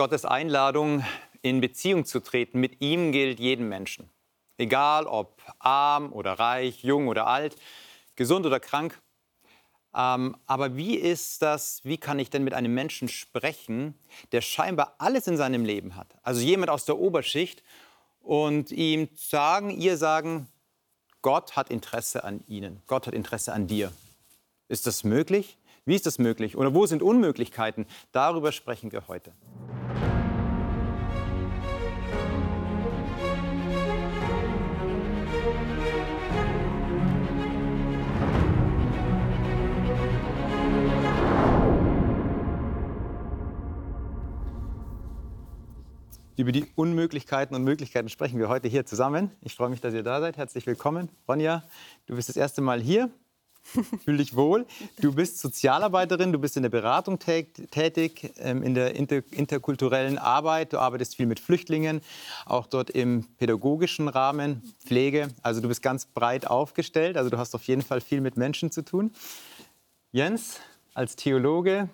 Gottes Einladung, in Beziehung zu treten, mit ihm gilt jedem Menschen. Egal ob arm oder reich, jung oder alt, gesund oder krank. Ähm, aber wie ist das, wie kann ich denn mit einem Menschen sprechen, der scheinbar alles in seinem Leben hat? Also jemand aus der Oberschicht und ihm sagen, ihr sagen, Gott hat Interesse an ihnen, Gott hat Interesse an dir. Ist das möglich? Wie ist das möglich? Oder wo sind Unmöglichkeiten? Darüber sprechen wir heute. Über die Unmöglichkeiten und Möglichkeiten sprechen wir heute hier zusammen. Ich freue mich, dass ihr da seid. Herzlich willkommen. Ronja, du bist das erste Mal hier. Fühl dich wohl. Du bist Sozialarbeiterin, du bist in der Beratung tätig, ähm, in der interkulturellen Arbeit. Du arbeitest viel mit Flüchtlingen, auch dort im pädagogischen Rahmen, Pflege. Also du bist ganz breit aufgestellt. Also du hast auf jeden Fall viel mit Menschen zu tun. Jens, als Theologe,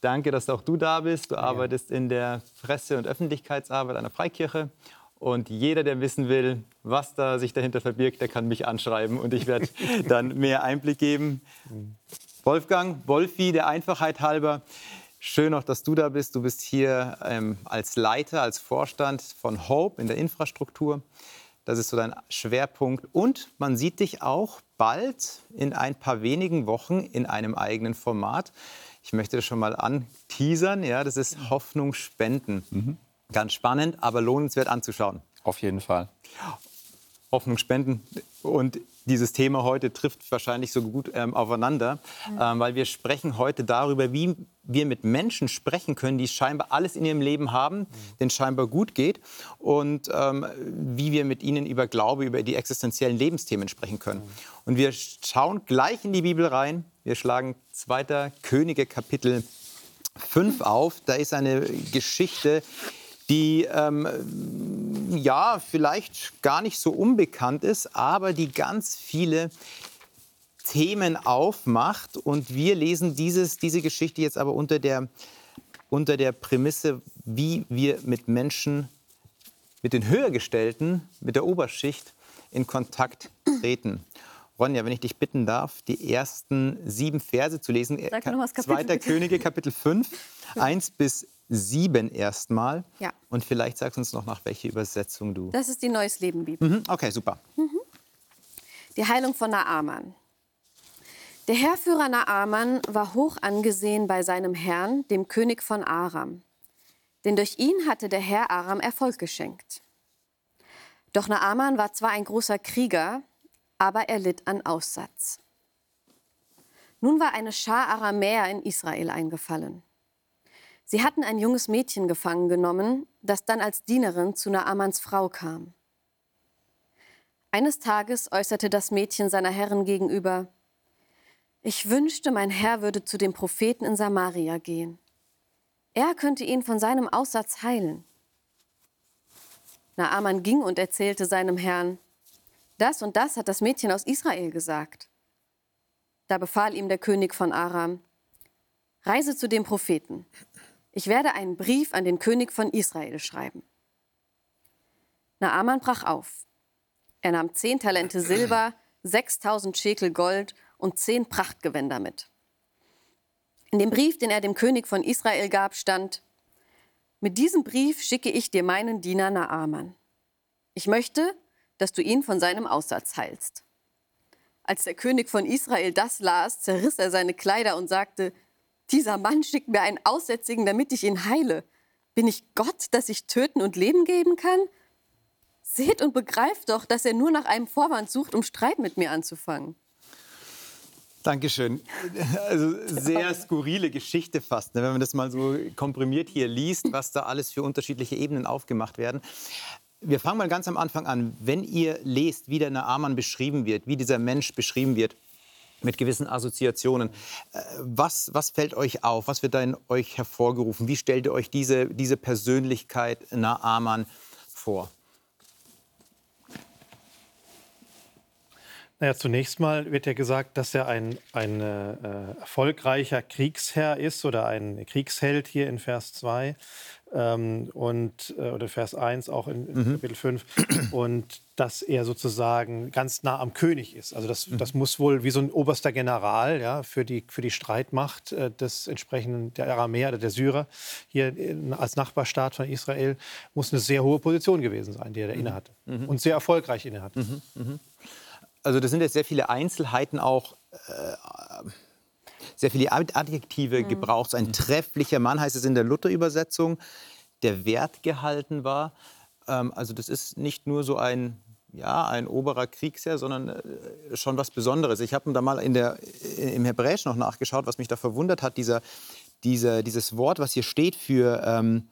Danke, dass auch du da bist. Du ja. arbeitest in der Presse- und Öffentlichkeitsarbeit einer Freikirche. Und jeder, der wissen will, was da sich dahinter verbirgt, der kann mich anschreiben und ich werde dann mehr Einblick geben. Wolfgang, Wolfi, der Einfachheit halber, schön auch, dass du da bist. Du bist hier ähm, als Leiter, als Vorstand von Hope in der Infrastruktur. Das ist so dein Schwerpunkt. Und man sieht dich auch bald in ein paar wenigen Wochen in einem eigenen Format. Ich möchte das schon mal anteasern. Ja, das ist Hoffnung spenden. Mhm. Ganz spannend, aber lohnenswert anzuschauen. Auf jeden Fall. Hoffnung spenden. Und dieses Thema heute trifft wahrscheinlich so gut ähm, aufeinander, ähm, weil wir sprechen heute darüber, wie wir mit Menschen sprechen können, die scheinbar alles in ihrem Leben haben, mhm. denen scheinbar gut geht und ähm, wie wir mit ihnen über Glaube, über die existenziellen Lebensthemen sprechen können. Mhm. Und wir schauen gleich in die Bibel rein. Wir schlagen 2. Könige Kapitel 5 auf. Da ist eine Geschichte, die ähm, ja vielleicht gar nicht so unbekannt ist, aber die ganz viele Themen aufmacht. Und wir lesen dieses, diese Geschichte jetzt aber unter der, unter der Prämisse, wie wir mit Menschen, mit den Höhergestellten, mit der Oberschicht in Kontakt treten. Ronja, wenn ich dich bitten darf, die ersten sieben Verse zu lesen. Sag noch was Kapitel, Zweiter Könige, Kapitel 5, 1 bis 7 erstmal. Ja. Und vielleicht sagst du uns noch nach welche Übersetzung du. Das ist die Neues Leben Bibel. Mhm, okay, super. Mhm. Die Heilung von Naaman. Der Herrführer Naaman war hoch angesehen bei seinem Herrn, dem König von Aram. Denn durch ihn hatte der Herr Aram Erfolg geschenkt. Doch Naaman war zwar ein großer Krieger, aber er litt an Aussatz. Nun war eine Schar Aramäer in Israel eingefallen. Sie hatten ein junges Mädchen gefangen genommen, das dann als Dienerin zu Naamans Frau kam. Eines Tages äußerte das Mädchen seiner Herrin gegenüber, ich wünschte, mein Herr würde zu dem Propheten in Samaria gehen. Er könnte ihn von seinem Aussatz heilen. Naaman ging und erzählte seinem Herrn, das und das hat das Mädchen aus Israel gesagt. Da befahl ihm der König von Aram, reise zu dem Propheten. Ich werde einen Brief an den König von Israel schreiben. Naaman brach auf. Er nahm zehn Talente Silber, 6000 Schekel Gold und zehn Prachtgewänder mit. In dem Brief, den er dem König von Israel gab, stand, mit diesem Brief schicke ich dir meinen Diener Naaman. Ich möchte, dass du ihn von seinem Aussatz heilst. Als der König von Israel das las, zerriss er seine Kleider und sagte, dieser Mann schickt mir einen Aussätzigen, damit ich ihn heile. Bin ich Gott, dass ich töten und Leben geben kann? Seht und begreift doch, dass er nur nach einem Vorwand sucht, um Streit mit mir anzufangen. Dankeschön. Also sehr skurrile Geschichte fast, ne, wenn man das mal so komprimiert hier liest, was da alles für unterschiedliche Ebenen aufgemacht werden. Wir fangen mal ganz am Anfang an. Wenn ihr lest, wie der Naaman beschrieben wird, wie dieser Mensch beschrieben wird, mit gewissen Assoziationen. Äh, was, was fällt euch auf? Was wird da in euch hervorgerufen? Wie stellt ihr euch diese, diese Persönlichkeit Naaman vor? Naja, zunächst mal wird ja gesagt, dass er ein, ein äh, erfolgreicher Kriegsherr ist oder ein Kriegsheld hier in Vers 2 ähm, und, äh, oder Vers 1 auch in, in mhm. Kapitel 5 und dass er sozusagen ganz nah am König ist. Also das, mhm. das muss wohl wie so ein oberster General ja, für, die, für die Streitmacht äh, des entsprechenden der Aramäer oder der Syrer hier in, als Nachbarstaat von Israel muss eine sehr hohe Position gewesen sein, die er da mhm. innehatte mhm. und sehr erfolgreich innehatte. Mhm. mhm also das sind jetzt sehr viele Einzelheiten auch. Äh, sehr viele Adjektive mhm. gebraucht. Ein trefflicher Mann heißt es in der Luther-Übersetzung, der Wert gehalten war. Ähm, also das ist nicht nur so ein, ja, ein oberer Kriegsherr, sondern äh, schon was Besonderes. Ich habe da mal in der, im Hebräisch noch nachgeschaut, was mich da verwundert hat. Dieser, dieser, dieses Wort, was hier steht für ähm,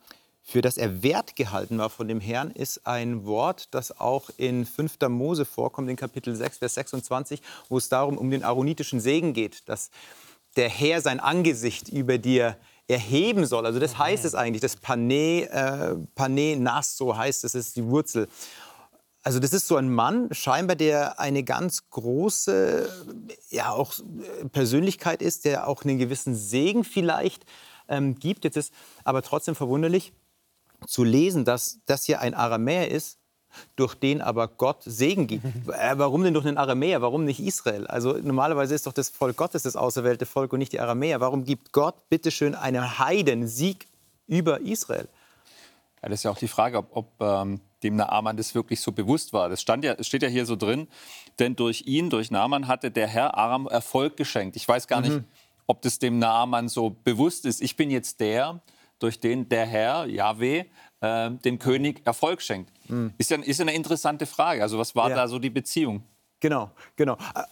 für das er Wert gehalten war von dem Herrn, ist ein Wort, das auch in 5. Mose vorkommt, in Kapitel 6, Vers 26, wo es darum um den aaronitischen Segen geht, dass der Herr sein Angesicht über dir erheben soll. Also das heißt es eigentlich, das Pane, äh, Pane Nas, so heißt es, ist die Wurzel. Also das ist so ein Mann, scheinbar, der eine ganz große, ja auch Persönlichkeit ist, der auch einen gewissen Segen vielleicht ähm, gibt. Jetzt ist aber trotzdem verwunderlich, zu lesen, dass das hier ein Aramäer ist, durch den aber Gott Segen gibt. Äh, warum denn durch den Aramäer? Warum nicht Israel? Also normalerweise ist doch das Volk Gottes das auserwählte Volk und nicht die Aramäer. Warum gibt Gott bitteschön einem Heiden Sieg über Israel? Ja, das ist ja auch die Frage, ob, ob ähm, dem Naaman das wirklich so bewusst war. Das stand ja, steht ja hier so drin, denn durch ihn, durch Naaman hatte der Herr Aram Erfolg geschenkt. Ich weiß gar mhm. nicht, ob das dem Naaman so bewusst ist. Ich bin jetzt der, durch den der Herr, Yahweh, äh, dem König Erfolg schenkt. Mhm. Ist, ja, ist ja eine interessante Frage. Also was war ja. da so die Beziehung? Genau, genau. Äh,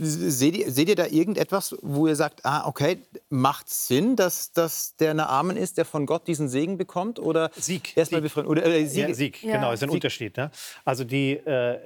seht ihr, seht ihr da irgendetwas, wo ihr sagt, ah, okay, macht Sinn, dass, dass der Naaman ist, der von Gott diesen Segen bekommt? Oder Sieg. Erstmal Sieg. Oder, äh, Sieg. Ja, Sieg. Ja. genau, ist ein Sieg. Unterschied. Ne? Also die, äh,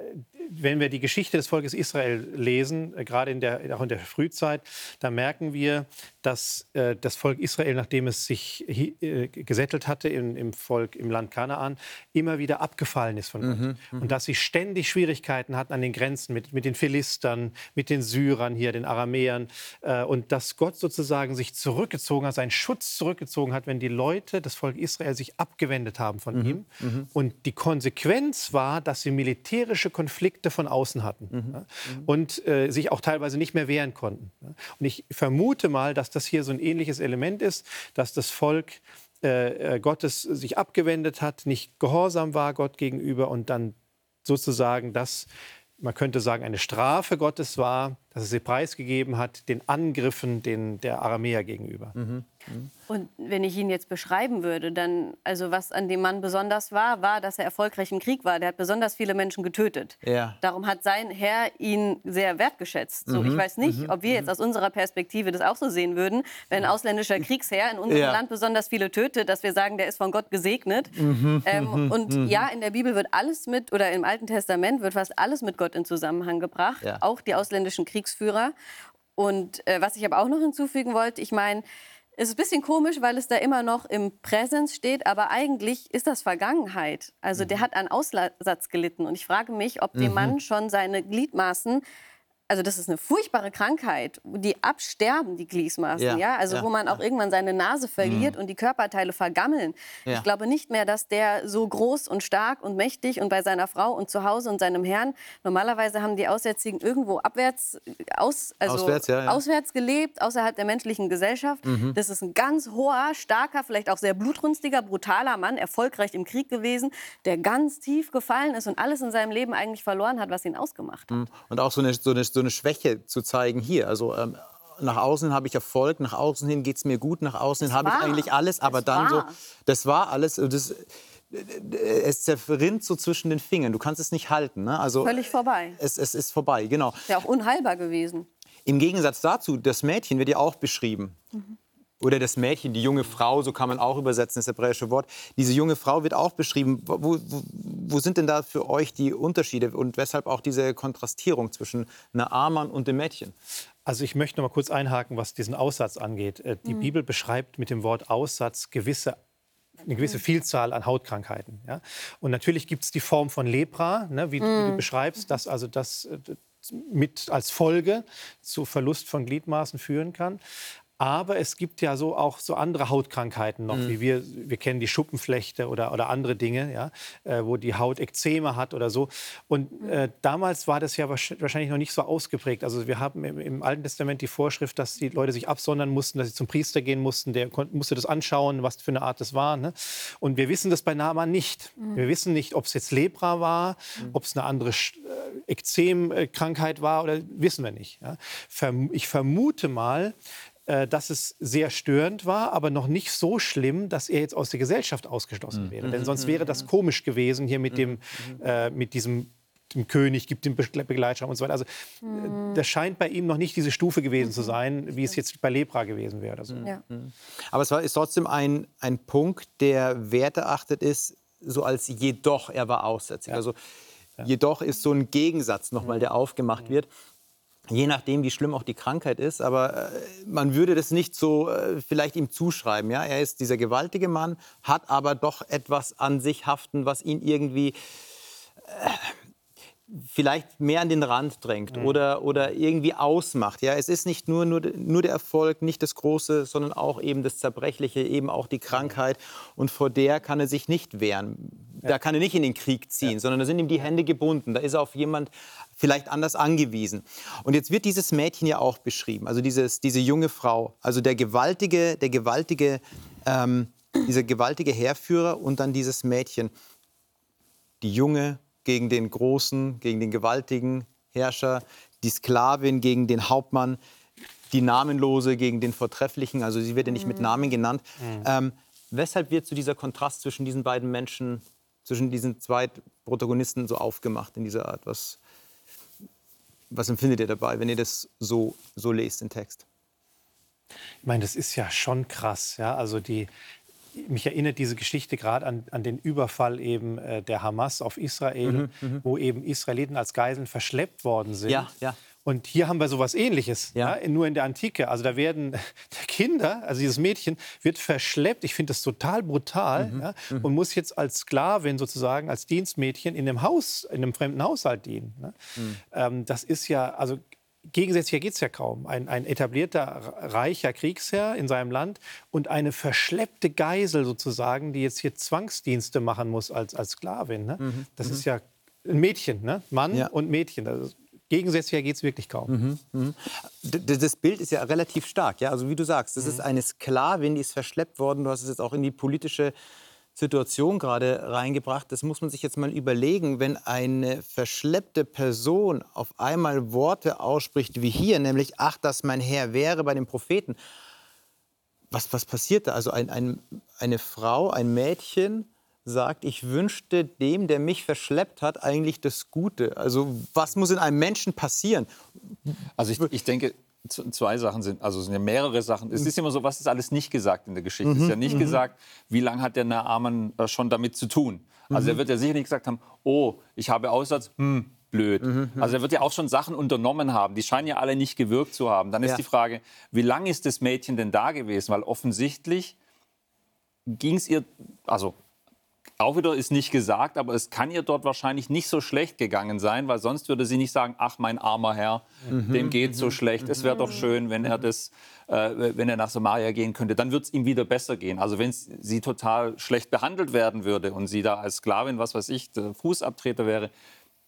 wenn wir die Geschichte des Volkes Israel lesen, äh, gerade in der, auch in der Frühzeit, da merken wir, dass äh, das Volk Israel, nachdem es sich äh, gesettelt hatte in, im Volk im Land Kanaan, immer wieder abgefallen ist von Gott. Mhm, mhm, und dass sie ständig Schwierigkeiten hatten an den Grenzen mit, mit den Philistern, mit den Syrern hier, den Aramäern. Äh, und dass Gott sozusagen sich zurückgezogen hat, seinen Schutz zurückgezogen hat, wenn die Leute, das Volk Israel, sich abgewendet haben von mhm, ihm. Mhm. Und die Konsequenz war, dass sie militärische Konflikte von außen hatten mhm, ja, und äh, sich auch teilweise nicht mehr wehren konnten. Ja. Und ich vermute mal, dass das hier so ein ähnliches Element ist, dass das Volk äh, äh, Gottes sich abgewendet hat, nicht gehorsam war Gott gegenüber und dann sozusagen das, man könnte sagen, eine Strafe Gottes war, dass es sie preisgegeben hat, den Angriffen den, der Aramäer gegenüber. Mhm. Mhm. Und wenn ich ihn jetzt beschreiben würde, dann, also was an dem Mann besonders war, war, dass er erfolgreich im Krieg war. Der hat besonders viele Menschen getötet. Ja. Darum hat sein Herr ihn sehr wertgeschätzt. So, mhm. Ich weiß nicht, mhm. ob wir jetzt aus unserer Perspektive das auch so sehen würden, wenn ein ausländischer Kriegsherr in unserem ja. Land besonders viele tötet, dass wir sagen, der ist von Gott gesegnet. Mhm. Ähm, mhm. und mhm. ja, in der Bibel wird alles mit, oder im Alten Testament wird fast alles mit Gott in Zusammenhang gebracht, ja. auch die ausländischen Kriegsführer. Und äh, was ich aber auch noch hinzufügen wollte, ich meine, es ist ein bisschen komisch, weil es da immer noch im Präsens steht, aber eigentlich ist das Vergangenheit. Also der mhm. hat an Aussatz gelitten und ich frage mich, ob dem mhm. Mann schon seine Gliedmaßen also das ist eine furchtbare Krankheit, die absterben, die Gliesmaßen, ja, ja? also ja, wo man auch irgendwann seine Nase verliert mhm. und die Körperteile vergammeln. Ich glaube nicht mehr, dass der so groß und stark und mächtig und bei seiner Frau und zu Hause und seinem Herrn, normalerweise haben die Aussätzigen irgendwo abwärts, aus, also auswärts, auswärts gelebt, außerhalb der menschlichen Gesellschaft. Mhm. Das ist ein ganz hoher, starker, vielleicht auch sehr blutrünstiger, brutaler Mann, erfolgreich im Krieg gewesen, der ganz tief gefallen ist und alles in seinem Leben eigentlich verloren hat, was ihn ausgemacht hat. Mhm. Und auch so eine, so eine, so eine Schwäche zu zeigen hier. Also ähm, nach außen habe ich Erfolg, nach außen hin geht es mir gut, nach außen hin habe ich eigentlich alles, aber das dann war. so, das war alles. Das, es zerrinnt so zwischen den Fingern. Du kannst es nicht halten. Ne? Also, Völlig vorbei. Es, es ist vorbei, genau. Ist ja auch unheilbar gewesen. Im Gegensatz dazu, das Mädchen wird ja auch beschrieben. Mhm. Oder das Mädchen, die junge Frau, so kann man auch übersetzen, das hebräische Wort. Diese junge Frau wird auch beschrieben. Wo, wo, wo sind denn da für euch die Unterschiede und weshalb auch diese Kontrastierung zwischen einer Amann und dem Mädchen? Also ich möchte noch mal kurz einhaken, was diesen Aussatz angeht. Äh, die mhm. Bibel beschreibt mit dem Wort Aussatz gewisse eine gewisse mhm. Vielzahl an Hautkrankheiten. Ja? Und natürlich gibt es die Form von Lepra, ne, wie, mm. wie, du mhm. beschreibst, dass also das, äh, mit als Folge zu Verlust von Gliedmaßen führen kann. Aber es gibt ja so auch so andere Hautkrankheiten noch, mhm. wie wir, wir kennen die Schuppenflechte oder, oder andere Dinge, ja, äh, wo die Haut Ekzeme hat oder so. Und äh, damals war das ja wahrscheinlich noch nicht so ausgeprägt. Also wir haben im, im, Alten Testament die Vorschrift, dass die Leute sich absondern mussten, dass sie zum Priester gehen mussten, der musste das anschauen, was für eine Art das war. Ne? Und wir wissen das bei Naaman nicht. Mhm. Wir wissen nicht, ob es jetzt Lepra war, mhm. ob es eine andere äh, Ekzemkrankheit war oder wissen wir nicht. Ja? Ich vermute mal, äh, dass es sehr störend war, aber noch nicht so schlimm, dass er jetzt aus der Gesellschaft ausgeschlossen wäre. Mhm. Denn sonst wäre das komisch gewesen hier mit, dem, äh, mit diesem dem König, gibt den Begleitschirm und so weiter. Also mhm. das scheint bei ihm noch nicht diese Stufe gewesen zu sein, wie es jetzt bei Lepra gewesen wäre. So. Ja. Aber es war, ist trotzdem ein, ein Punkt, der werteachtet ist, so als jedoch er war aussätzig. Ja. Also ja. jedoch ist so ein Gegensatz nochmal, der aufgemacht wird je nachdem, wie schlimm auch die Krankheit ist. Aber äh, man würde das nicht so äh, vielleicht ihm zuschreiben. Ja? Er ist dieser gewaltige Mann, hat aber doch etwas an sich haften, was ihn irgendwie äh, vielleicht mehr an den Rand drängt mhm. oder, oder irgendwie ausmacht. Ja? Es ist nicht nur, nur, nur der Erfolg, nicht das Große, sondern auch eben das Zerbrechliche, eben auch die Krankheit. Und vor der kann er sich nicht wehren. Ja. Da kann er nicht in den Krieg ziehen, ja. sondern da sind ihm die Hände gebunden. Da ist er auf jemand vielleicht anders angewiesen. Und jetzt wird dieses Mädchen ja auch beschrieben, also dieses, diese junge Frau, also der gewaltige, der gewaltige, ähm, dieser gewaltige Heerführer und dann dieses Mädchen, die junge gegen den großen, gegen den gewaltigen Herrscher, die Sklavin gegen den Hauptmann, die Namenlose gegen den Vortrefflichen, also sie wird ja nicht mit mhm. Namen genannt. Mhm. Ähm, weshalb wird zu dieser Kontrast zwischen diesen beiden Menschen, zwischen diesen zwei Protagonisten so aufgemacht in dieser Art? Was, was empfindet ihr dabei, wenn ihr das so, so lest, den Text? Ich meine, das ist ja schon krass. Ja? Also die, mich erinnert diese Geschichte gerade an, an den Überfall eben äh, der Hamas auf Israel, mhm, mhm, wo eben Israeliten als Geiseln verschleppt worden sind. Ja, ja. Und hier haben wir sowas Ähnliches, ja. ja. nur in der Antike. Also da werden Kinder, also dieses Mädchen, wird verschleppt. Ich finde das total brutal mhm. Ja, mhm. und muss jetzt als Sklavin sozusagen, als Dienstmädchen in einem Haus, in einem fremden Haushalt dienen. Ne? Mhm. Ähm, das ist ja, also gegensätzlicher geht es ja kaum. Ein, ein, etablierter, reicher Kriegsherr in seinem Land und eine verschleppte Geisel sozusagen, die jetzt hier Zwangsdienste machen muss als, als Sklavin. Ne? Mhm. Das ist ja ein Mädchen, ne? Mann und Mädchen. Gegensätzlicher geht es wirklich kaum. Mhm, mh. Das Bild ist ja relativ stark. Ja? Also wie du sagst, das mhm. ist eine Sklavin, die ist verschleppt worden. Du hast es jetzt auch in die politische Situation gerade reingebracht. Das muss man sich jetzt mal überlegen, wenn eine verschleppte Person auf einmal Worte ausspricht wie hier, nämlich, ach, dass mein Herr wäre bei den Propheten. Was, was passiert da? Also ein, ein, eine Frau, ein Mädchen, sagt, ich wünschte dem, der mich verschleppt hat, eigentlich das Gute. Also was muss in einem Menschen passieren? Also ich, ich denke, zwei Sachen sind, also es sind ja mehrere Sachen. Es ist immer so, was ist alles nicht gesagt in der Geschichte? Mhm. Es ist ja nicht mhm. gesagt, wie lange hat der Naaman äh, schon damit zu tun? Also mhm. er wird ja sicher nicht gesagt haben, oh, ich habe Aussatz, hm, blöd. Mhm, mhm. Also er wird ja auch schon Sachen unternommen haben. Die scheinen ja alle nicht gewirkt zu haben. Dann ist ja. die Frage, wie lange ist das Mädchen denn da gewesen? Weil offensichtlich ging es ihr, also auch wieder ist nicht gesagt, aber es kann ihr dort wahrscheinlich nicht so schlecht gegangen sein, weil sonst würde sie nicht sagen, ach mein armer Herr, mhm. dem geht so mhm. schlecht. Es wäre doch mhm. schön, wenn er das, äh, wenn er nach Samaria gehen könnte. Dann würde es ihm wieder besser gehen. Also wenn sie total schlecht behandelt werden würde und sie da als Sklavin, was weiß ich, Fußabtreter wäre,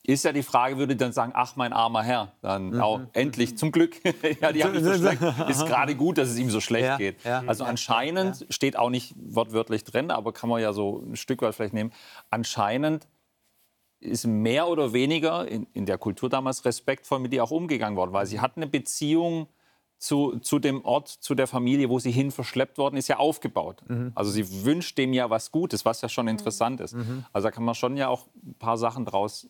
ist ja die Frage, würde dann sagen, ach mein armer Herr, dann mhm. auch endlich zum Glück. ja, die haben so schlecht. Ist gerade gut, dass es ihm so schlecht ja, geht. Ja, also anscheinend ja. steht auch nicht wortwörtlich drin, aber kann man ja so ein Stück weit vielleicht nehmen. Anscheinend ist mehr oder weniger in, in der Kultur damals respektvoll mit ihr auch umgegangen worden, weil sie hat eine Beziehung zu, zu dem Ort, zu der Familie, wo sie hin verschleppt worden ist, ja aufgebaut. Mhm. Also sie wünscht dem ja was Gutes, was ja schon interessant ist. Mhm. Also da kann man schon ja auch ein paar Sachen draus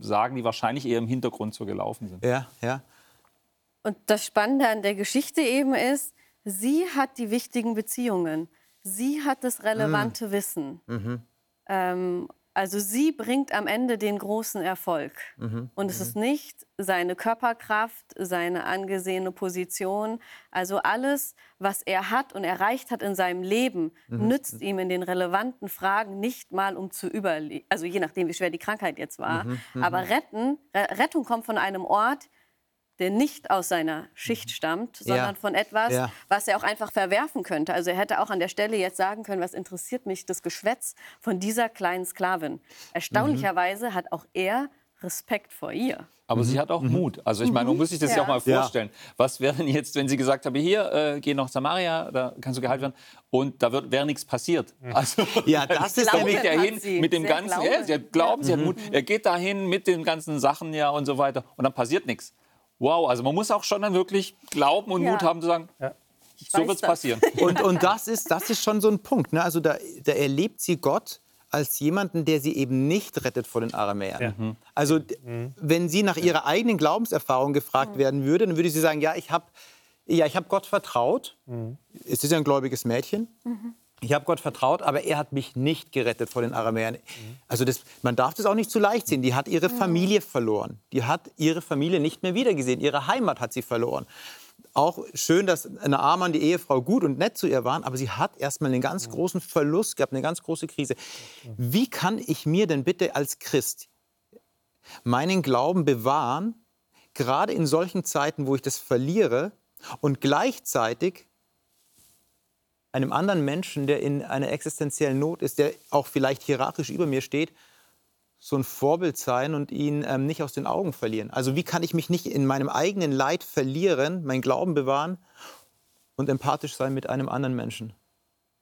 sagen, die wahrscheinlich eher im Hintergrund so gelaufen sind. Ja, ja. Und das Spannende an der Geschichte eben ist, sie hat die wichtigen Beziehungen. Sie hat das relevante mhm. Wissen. Mhm. Ähm, Also sie bringt am Ende den großen Erfolg. Mhm. Und es ist nicht seine Körperkraft, seine angesehene Position. Also alles, was er hat und erreicht hat in seinem Leben, Mhm. nützt ihm in den relevanten Fragen nicht mal, um zu überleben. Also je nachdem, wie schwer die Krankheit jetzt war. Mhm. Aber retten, Re- Rettung kommt von einem Ort, der nicht aus seiner Schicht stammt, sondern von etwas, Ja. was er auch einfach verwerfen könnte. Also er hätte auch an der Stelle jetzt sagen können, was interessiert mich das Geschwätz von dieser kleinen Sklavin. Erstaunlicherweise hat auch er Respekt vor ihr. Aber Mhm. sie hat auch Mut. Also ich meine, man muss sich das ja, Ja. auch mal Ja. vorstellen. Was wäre denn jetzt, wenn sie gesagt habe, hier, äh, geh nach Samaria, da kannst du geheilt werden und da wird- wäre nichts passiert. Also, Ja, das ist Glaube nämlich geht er hat hin sie. mit dem Sehr ganzen, Glaube. ja, sie hat Glauben, sie hat Mhm. Mut. Er geht dahin mit den ganzen Sachen ja und so weiter und dann passiert nichts. Wow, also man muss auch schon dann wirklich glauben und Ja. Mut haben zu sagen, so weiß wird es passieren. Und, und das, ist, das ist schon so ein Punkt. Ne? Also da, da erlebt sie Gott als jemanden, der sie eben nicht rettet vor den Aramäern. Ja. Also d- wenn sie nach ihrer eigenen Glaubenserfahrung gefragt werden würde, dann würde sie sagen, ja, ich habe ja, ich hab Gott vertraut. Es ist ja ein gläubiges Mädchen. Ich habe Gott vertraut, aber er hat mich nicht gerettet vor den Aramäern. Also das, man darf das auch nicht zu leicht sehen. Die hat ihre Familie verloren. Die hat ihre Familie nicht mehr wiedergesehen. Ihre Heimat hat sie verloren. Auch schön, dass eine Naaman, die Ehefrau, gut und nett zu ihr waren, aber sie hat erstmal einen ganz großen Verlust gehabt, eine ganz große Krise. Wie kann ich mir denn bitte als Christ meinen Glauben bewahren, gerade in solchen Zeiten, wo ich das verliere und gleichzeitig einem anderen Menschen, der in einer existenziellen Not ist, der auch vielleicht hierarchisch über mir steht, so ein Vorbild sein und ihn ähm, nicht aus den Augen verlieren. Also wie kann ich mich nicht in meinem eigenen Leid verlieren, meinen Glauben bewahren und empathisch sein mit einem anderen Menschen?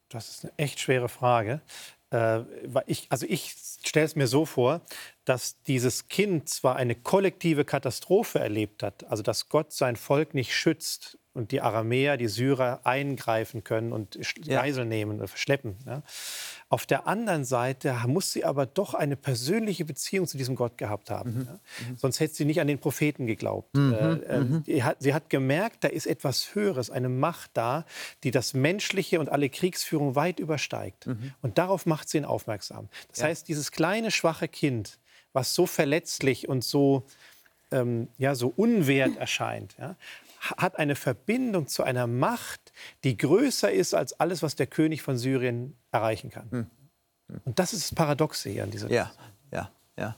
Das ist eine echt schwere Frage. Äh, ich, also ich stelle es mir so vor, dass dieses Kind zwar eine kollektive Katastrophe erlebt hat, also dass Gott sein Volk nicht schützt und die Aramäer, die Syrer eingreifen können und sch- Ja. Geisel nehmen oder verschleppen. Ja. Auf der anderen Seite muss sie aber doch eine persönliche Beziehung zu diesem Gott gehabt haben. Ja. Sonst hätte sie nicht an den Propheten geglaubt. Äh, äh, sie, hat, sie hat gemerkt, da ist etwas Höheres, eine Macht da, die das Menschliche und alle Kriegsführung weit übersteigt. Und darauf macht sie ihn aufmerksam. Das heißt, dieses kleine, schwache Kind, was so verletzlich und so ähm, ja, so unwert erscheint, ja, hat eine Verbindung zu einer Macht, die größer ist als alles, was der König von Syrien erreichen kann. Und das ist das Paradoxe hier an dieser Ja, ja, ja.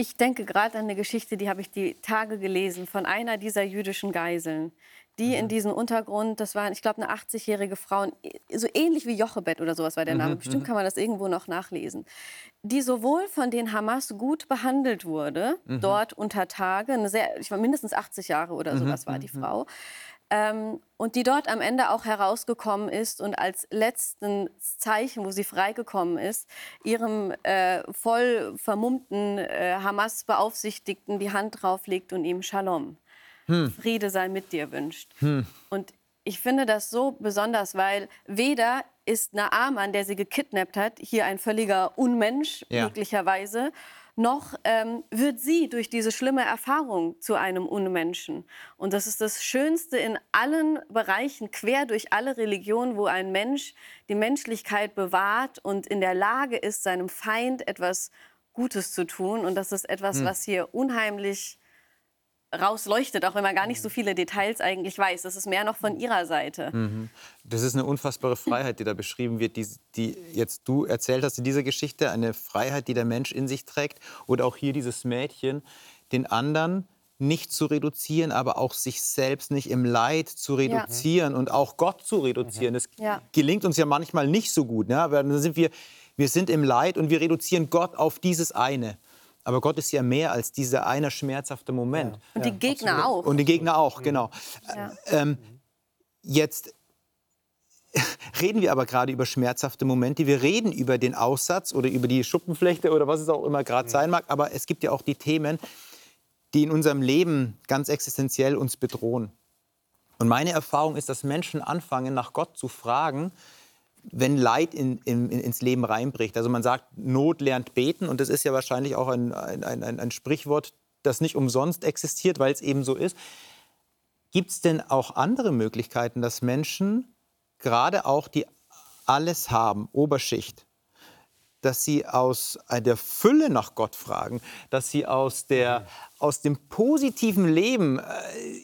Ich denke gerade an eine Geschichte, die habe ich die Tage gelesen, von einer dieser jüdischen Geiseln, die in diesem Untergrund, das war, ich glaube, eine 80-jährige Frau, so ähnlich wie Jochebed oder sowas war der Name, bestimmt kann man das irgendwo noch nachlesen, die sowohl von den Hamas gut behandelt wurde, dort unter Tage, eine sehr, ich war mindestens 80 Jahre oder sowas war die Frau, ähm, und die dort am Ende auch herausgekommen ist und als letzten Zeichen, wo sie freigekommen ist, ihrem äh, voll vermummten äh, Hamas-Beaufsichtigten die Hand drauflegt und ihm Shalom, Friede sei mit dir wünscht. Und ich finde das so besonders, weil weder ist Naaman, der sie gekidnappt hat, hier ein völliger Unmensch Ja. möglicherweise, noch ähm, wird sie durch diese schlimme Erfahrung zu einem Unmenschen. Und das ist das Schönste in allen Bereichen, quer durch alle Religionen, wo ein Mensch die Menschlichkeit bewahrt und in der Lage ist, seinem Feind etwas Gutes zu tun. Und das ist etwas, was hier unheimlich rausleuchtet, auch wenn man gar nicht so viele Details eigentlich weiß. Das ist mehr noch von ihrer Seite. Das ist eine unfassbare Freiheit, die da beschrieben wird, die, die jetzt du erzählt hast in dieser Geschichte. Eine Freiheit, die der Mensch in sich trägt. Oder auch hier dieses Mädchen, den anderen nicht zu reduzieren, aber auch sich selbst nicht im Leid zu reduzieren und auch Gott zu reduzieren. Das Ja. gelingt uns ja manchmal nicht so gut. Ne? Aber dann sind wir, wir sind im Leid und wir reduzieren Gott auf dieses eine. Aber Gott ist ja mehr als dieser eine schmerzhafte Moment. Und die Gegner auch. Und die Gegner auch, genau. Ja. Ähm, jetzt reden wir aber gerade über schmerzhafte Momente. Wir reden über den Aussatz oder über die Schuppenflechte oder was es auch immer gerade sein mag. Aber es gibt ja auch die Themen, die in unserem Leben ganz existenziell uns bedrohen. Und meine Erfahrung ist, dass Menschen anfangen, nach Gott zu fragen, wenn Leid in, in, ins Leben reinbricht. Also man sagt, Not lernt beten und das ist ja wahrscheinlich auch ein, ein, ein, ein Sprichwort, das nicht umsonst existiert, weil es eben so ist. Gibt es denn auch andere Möglichkeiten, dass Menschen, gerade auch die alles haben, Oberschicht, dass sie aus der Fülle nach Gott fragen, dass sie aus, der, aus dem positiven Leben äh,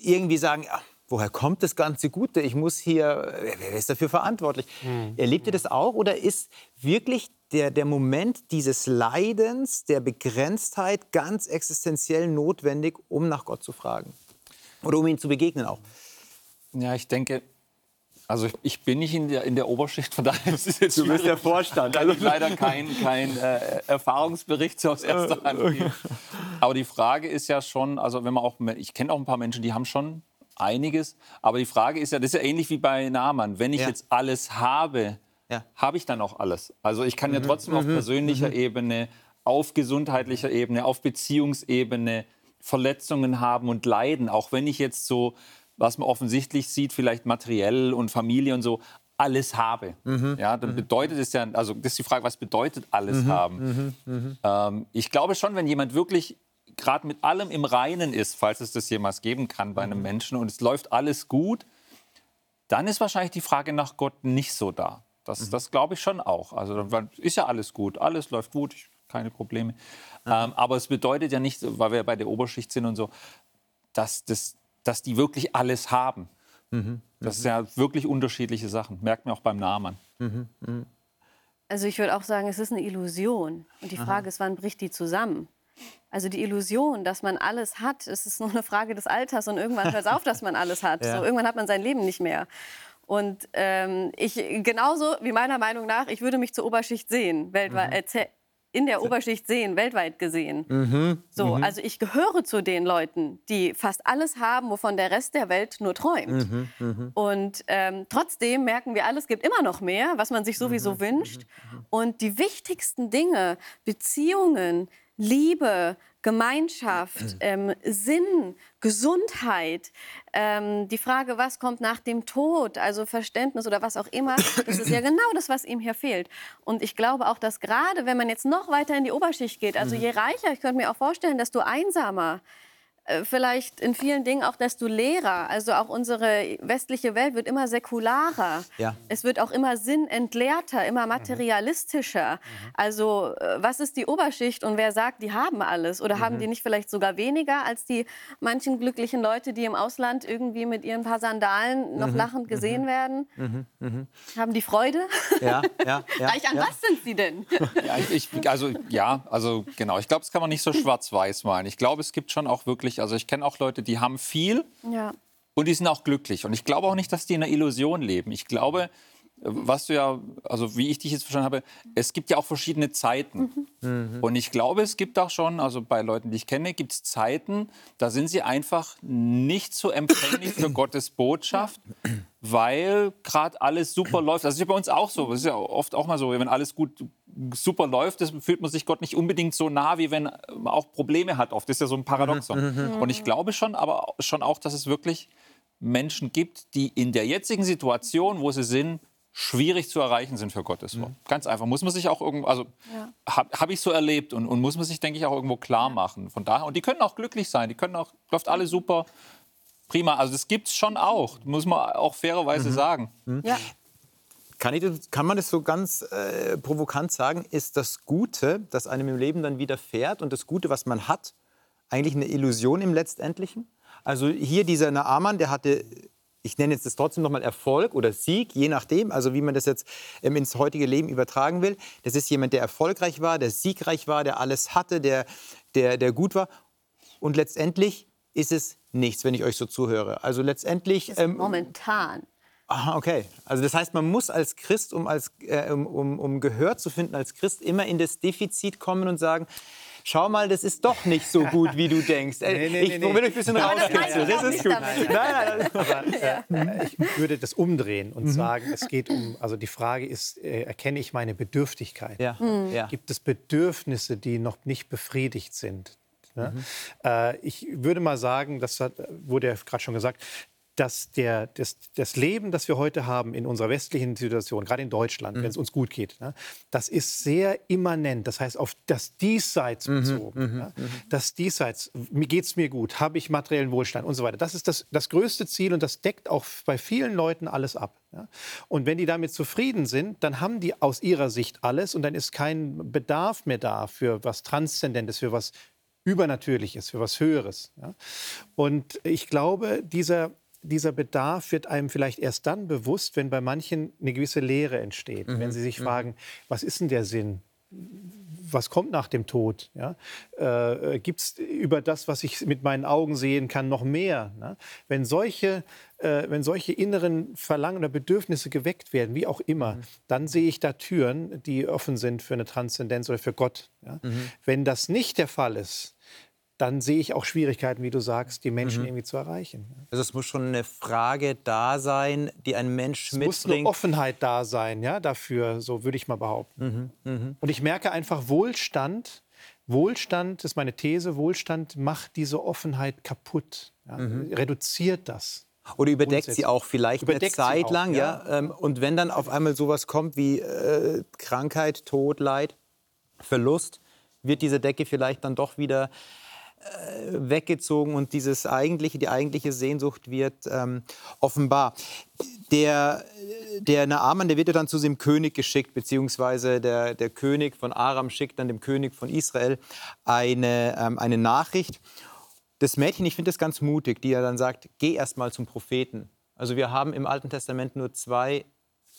irgendwie sagen, ja, woher kommt das ganze Gute? Ich muss hier, wer ist dafür verantwortlich? Mhm. Erlebt ihr das auch oder ist wirklich der, der Moment dieses Leidens, der Begrenztheit ganz existenziell notwendig, um nach Gott zu fragen? Oder um ihm zu begegnen auch? Ja, ich denke, also ich bin nicht in der, in der Oberschicht, von daher ist es jetzt Du bist der Vorstand. Also leider kein, kein äh, Erfahrungsbericht aus erster Hand. Geben. Aber die Frage ist ja schon, also wenn man auch, ich kenne auch ein paar Menschen, die haben schon einiges. Aber die Frage ist ja, das ist ja ähnlich wie bei Naaman. Wenn ich ja. jetzt alles habe, ja. habe ich dann auch alles? Also ich kann mhm. ja trotzdem mhm. auf persönlicher mhm. Ebene, auf gesundheitlicher Ebene, auf Beziehungsebene Verletzungen haben und leiden. Auch wenn ich jetzt so, was man offensichtlich sieht, vielleicht materiell und Familie und so, alles habe. Mhm. Ja, dann mhm. bedeutet es ja, also das ist die Frage, was bedeutet alles mhm. haben? Ähm, ich glaube schon, wenn jemand wirklich gerade mit allem im Reinen ist, falls es das jemals geben kann bei einem mhm. Menschen und es läuft alles gut, dann ist wahrscheinlich die Frage nach Gott nicht so da. Das, mhm. das glaube ich schon auch. Also ist ja alles gut, alles läuft gut, keine Probleme. Mhm. Ähm, aber es bedeutet ja nicht, weil wir bei der Oberschicht sind und so, dass, das, dass die wirklich alles haben. Mhm. Das sind ja wirklich unterschiedliche Sachen. Merkt man auch beim Namen. Mhm. mhm. Also ich würde auch sagen, es ist eine Illusion. Und die Frage Aha. ist, wann bricht die zusammen? Also die Illusion, dass man alles hat, es ist nur eine Frage des Alters und irgendwann hört es auf, dass man alles hat. Ja. So, irgendwann hat man sein Leben nicht mehr. Und ähm, ich genauso wie meiner Meinung nach, ich würde mich zur Oberschicht sehen, weltweit, mhm. äh, in der Oberschicht sehen, weltweit gesehen. Mhm. So, mhm. also ich gehöre zu den Leuten, die fast alles haben, wovon der Rest der Welt nur träumt. Mhm. mhm. Und ähm, trotzdem merken wir alle, es gibt immer noch mehr, was man sich sowieso mhm. wünscht. Und die wichtigsten Dinge, Beziehungen, Liebe, Gemeinschaft, ähm, Sinn, Gesundheit, ähm, die Frage, was kommt nach dem Tod, also Verständnis oder was auch immer, das ist ja genau das, was ihm hier fehlt. Und ich glaube auch, dass gerade wenn man jetzt noch weiter in die Oberschicht geht, also je reicher, ich könnte mir auch vorstellen, desto einsamer, vielleicht in vielen Dingen auch desto leerer. Also auch unsere westliche Welt wird immer säkularer. Ja. Es wird auch immer sinnentleerter, immer materialistischer. Mhm. Also äh, was ist die Oberschicht und wer sagt, die haben alles? Oder mhm. haben die nicht vielleicht sogar weniger als die manchen glücklichen Leute, die im Ausland irgendwie mit ihren paar Sandalen noch mhm. lachend gesehen mhm. werden? Mhm. Mhm. Haben die Freude? Ja, ja, ja Reich an ja. was sind sie denn? Ja, ich, also, ja, also genau. Ich glaube, das kann man nicht so schwarz-weiß malen. Ich glaube, es gibt schon auch wirklich glücklich. Also ich kenne auch Leute, die haben viel ja. und die sind auch glücklich. Und ich glaube auch nicht, dass die in einer Illusion leben. Ich glaube, was du ja, also wie ich dich jetzt verstanden habe, es gibt ja auch verschiedene Zeiten. Mhm. Und ich glaube, es gibt auch schon, also bei Leuten, die ich kenne, gibt es Zeiten, da sind sie einfach nicht so empfänglich für Gottes Botschaft, weil gerade alles super läuft. Das ist ja bei uns auch so. Das ist ja oft auch mal so, wenn alles gut super läuft, das fühlt man sich Gott nicht unbedingt so nah, wie wenn man auch Probleme hat. Oft das ist ja so ein Paradoxon. Mhm. Und ich glaube schon, aber schon auch, dass es wirklich Menschen gibt, die in der jetzigen Situation, wo sie sind, schwierig zu erreichen sind für Gottes Wort. Mhm. Ganz einfach. Muss man sich auch irgendwo, also ja. habe hab ich so erlebt und, und, muss man sich, denke ich, auch irgendwo klar machen. Von daher, und die können auch glücklich sein, die können auch, läuft alle super, prima. Also das gibt es schon auch, muss man auch fairerweise mhm. sagen. Mhm. Ja. Kann, ich, kann, man das so ganz äh, provokant sagen? Ist das Gute, das einem im Leben dann widerfährt und das Gute, was man hat, eigentlich eine Illusion im Letztendlichen? Also hier dieser Naaman, der hatte ich nenne jetzt das trotzdem nochmal Erfolg oder Sieg, je nachdem, also wie man das jetzt ähm, ins heutige Leben übertragen will. Das ist jemand, der erfolgreich war, der siegreich war, der alles hatte, der, der, der gut war. Und letztendlich ist es nichts, wenn ich euch so zuhöre. Also letztendlich. Ähm, momentan. Aha, okay. Also das heißt, man muss als Christ, um, als, äh, um, um Gehör zu finden als Christ, immer in das Defizit kommen und sagen, schau mal, das ist doch nicht so gut, wie du denkst. Nee, nee, ich nee, will euch ein bisschen rauskitzeln. Das, das ist gut. Nein, nein, Aber, äh, ich würde das umdrehen und mhm. sagen, es geht um, also die Frage ist, äh, erkenne ich meine Bedürftigkeit? Ja. Mhm. Gibt es Bedürfnisse, die noch nicht befriedigt sind? Ja? Mhm. Äh, ich würde mal sagen, das hat, wurde ja gerade schon gesagt, dass der, das, das Leben, das wir heute haben in unserer westlichen Situation, gerade in Deutschland, mhm. wenn es uns gut geht, ne, das ist sehr immanent. Das heißt, auf das Diesseits mhm, bezogen. Mhm, ja. Mhm. Das Diesseits, geht es mir gut, habe ich materiellen Wohlstand und so weiter. Das ist das, das größte Ziel und das deckt auch bei vielen Leuten alles ab. Ja. Und wenn die damit zufrieden sind, dann haben die aus ihrer Sicht alles und dann ist kein Bedarf mehr da für was Transzendentes, für was Übernatürliches, für was Höheres. Ja. Und ich glaube, dieser dieser Bedarf wird einem vielleicht erst dann bewusst, wenn bei manchen eine gewisse Leere entsteht. Mhm. Wenn sie sich mhm. fragen, was ist denn der Sinn? Was kommt nach dem Tod? Ja? Äh, Gibt es über das, was ich mit meinen Augen sehen kann, noch mehr? Ne? Wenn, solche, äh, wenn solche inneren Verlangen oder Bedürfnisse geweckt werden, wie auch immer, mhm. dann sehe ich da Türen, die offen sind für eine Transzendenz oder für Gott. Ja? Mhm. Wenn das nicht der Fall ist, dann sehe ich auch Schwierigkeiten, wie du sagst, die Menschen mhm. irgendwie zu erreichen. Also es muss schon eine Frage da sein, die ein Mensch es mitbringt. Es muss eine Offenheit da sein, ja, dafür, so würde ich mal behaupten. Mhm. Mhm. Und ich merke einfach, Wohlstand, Wohlstand, das ist meine These, Wohlstand macht diese Offenheit kaputt, ja, mhm. reduziert das. Oder überdeckt sie auch vielleicht überdeckt eine Zeit auch, lang, ja. ja. Ähm, und wenn dann auf einmal sowas kommt wie äh, Krankheit, Tod, Leid, Verlust, wird diese Decke vielleicht dann doch wieder weggezogen und dieses eigentliche, die eigentliche Sehnsucht wird ähm, offenbar. Der, der Naaman, der wird ja dann zu dem König geschickt, beziehungsweise der, der König von Aram schickt dann dem König von Israel eine, ähm, eine Nachricht. Das Mädchen, ich finde das ganz mutig, die ja dann sagt, geh erst mal zum Propheten. Also wir haben im Alten Testament nur zwei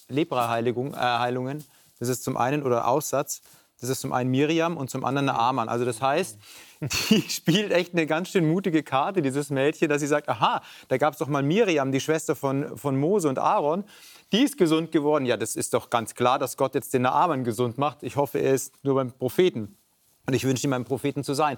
Lepra-Heilungen. Äh, das ist zum einen, oder Aussatz, das ist zum einen Miriam und zum anderen Naaman. Also das heißt, die spielt echt eine ganz schön mutige Karte, dieses Mädchen, dass sie sagt, aha, da gab es doch mal Miriam, die Schwester von, von Mose und Aaron. Die ist gesund geworden. Ja, das ist doch ganz klar, dass Gott jetzt den Naaman gesund macht. Ich hoffe, er ist nur beim Propheten. Und ich wünsche ihm beim Propheten zu sein.